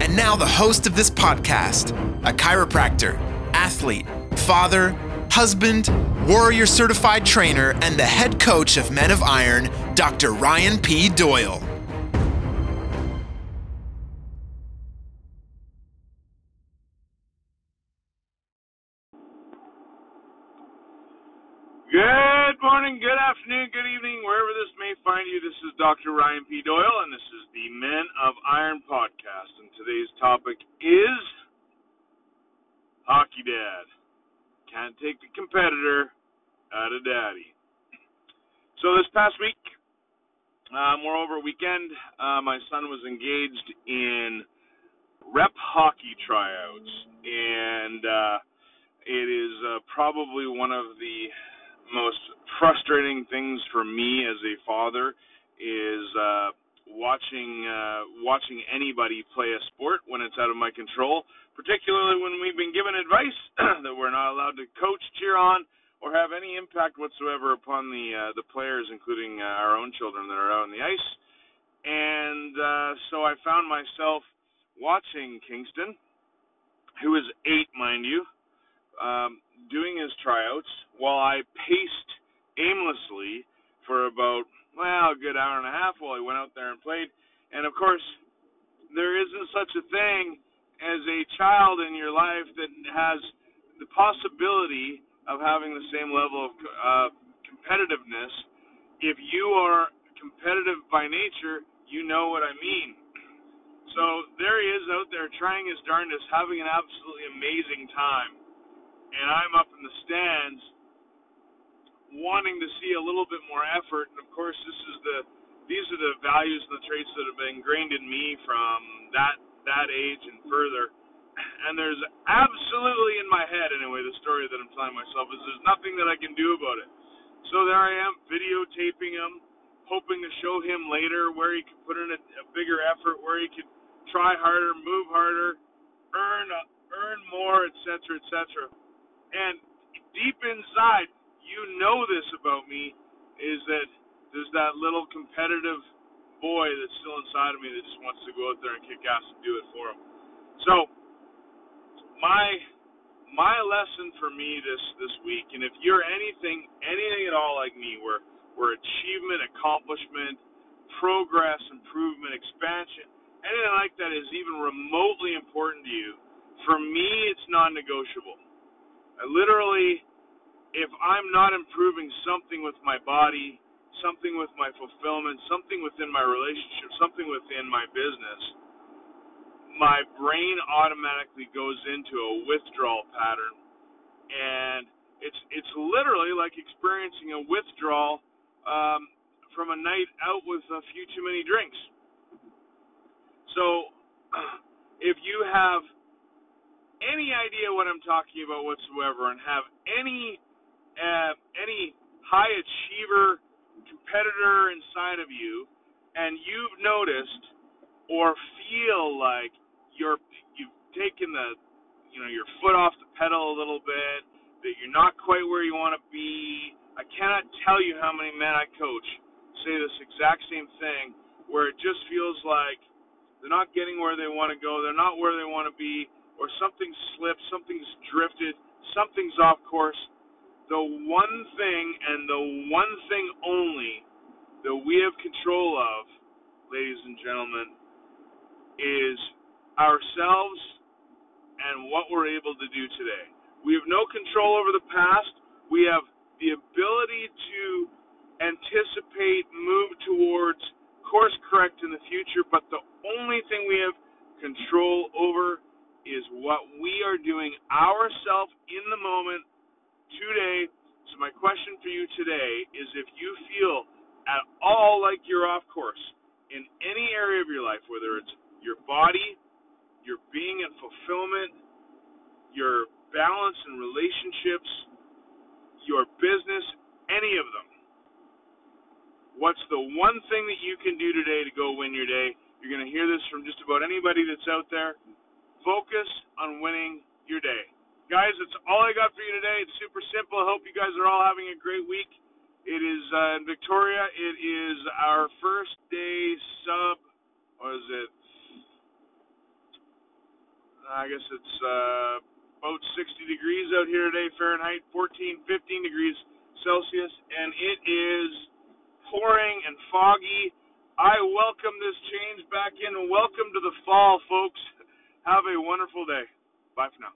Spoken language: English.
And now, the host of this podcast, a chiropractor, athlete, father, husband, warrior certified trainer, and the head coach of Men of Iron, Dr. Ryan P. Doyle. Good morning, good afternoon, good evening, wherever this may find you. This is Dr. Ryan P. Doyle, and this is the Men of Iron podcast. Today's topic is Hockey Dad. Can't take the competitor out of daddy. So this past week, uh, moreover weekend, uh, my son was engaged in rep hockey tryouts, and uh, it is uh, probably one of the most frustrating things for me as a father is uh, watching uh, watching anybody play a sport when it's out of my control, particularly when we've been given advice that we're not allowed to coach, cheer on, or have any impact whatsoever upon the uh, the players, including uh, our own children that are out on the ice. And uh, so I found myself watching Kingston, who is eight, mind you, um, doing his tryouts while I paced aimlessly for about well a good hour and a half while he went out there and played. And of course, there isn't such a thing as a child in your life that has the possibility of having the same level of uh, competitiveness. If you are competitive by nature, you know what I mean. So there he is out there trying his darndest, having an absolutely amazing time and I'm up in the stands wanting to see a little bit more effort. And of course, this is the these are the values and the traits that have been ingrained in me from that that age and further. And there's absolutely in my head anyway the story that I'm telling myself is there's nothing that I can do about it. So there I am videotaping him, hoping to show him later where he could put in a, a bigger effort, where he could try harder, move harder, earn a, earn more, etc., etc. And deep inside, you know this about me, is that there's that little competitive boy that's still inside of me that just wants to go out there and kick ass and do it for him. So my my lesson for me this this week, and if you're anything anything at all like me, where where achievement, accomplishment, progress, improvement, expansion, anything like that is even remotely important to you, for me it's non-negotiable. I literally, if I'm not improving something with my body, something with my fulfillment, something within my relationship, something within my business, my brain automatically goes into a withdrawal pattern, and it's it's literally like experiencing a withdrawal um, from a night out with a few too many drinks. So, if you have any idea what I'm talking about whatsoever and have any uh, any high achiever competitor inside of you, and you've noticed or feel like you're you've taken the you know your foot off the pedal a little bit, that you're not quite where you want to be. I cannot tell you how many men I coach say this exact same thing, where it just feels like they're not getting where they want to go, they're not where they want to be, or something slipped, something's drifted, something's off course, the one thing and the one thing only that we have control of, ladies and gentlemen, is ourselves and what we're able to do today. We have no control over the past. We have the ability to anticipate, move towards, course correct in the future, but the only thing we have control over is what we are doing ourselves in the moment today. So my question for you today is if you feel at all like you're off course in any area of your life, whether it's your body, your being and fulfillment, your balance and relationships, your business, any of them. What's the one thing that you can do today to go win your day? You're going to hear this from just about anybody that's out there. Focus on winning your day. Guys, that's all I got for you today. It's super simple. I hope you guys are all having a great week. It is uh, in Victoria. It is our first day sub. What is it? I guess it's uh, about 60 degrees out here today, Fahrenheit, 14, 15 degrees Celsius, and it is pouring and foggy. I welcome this change back in. Welcome to the fall, folks. Have a wonderful day. Bye for now.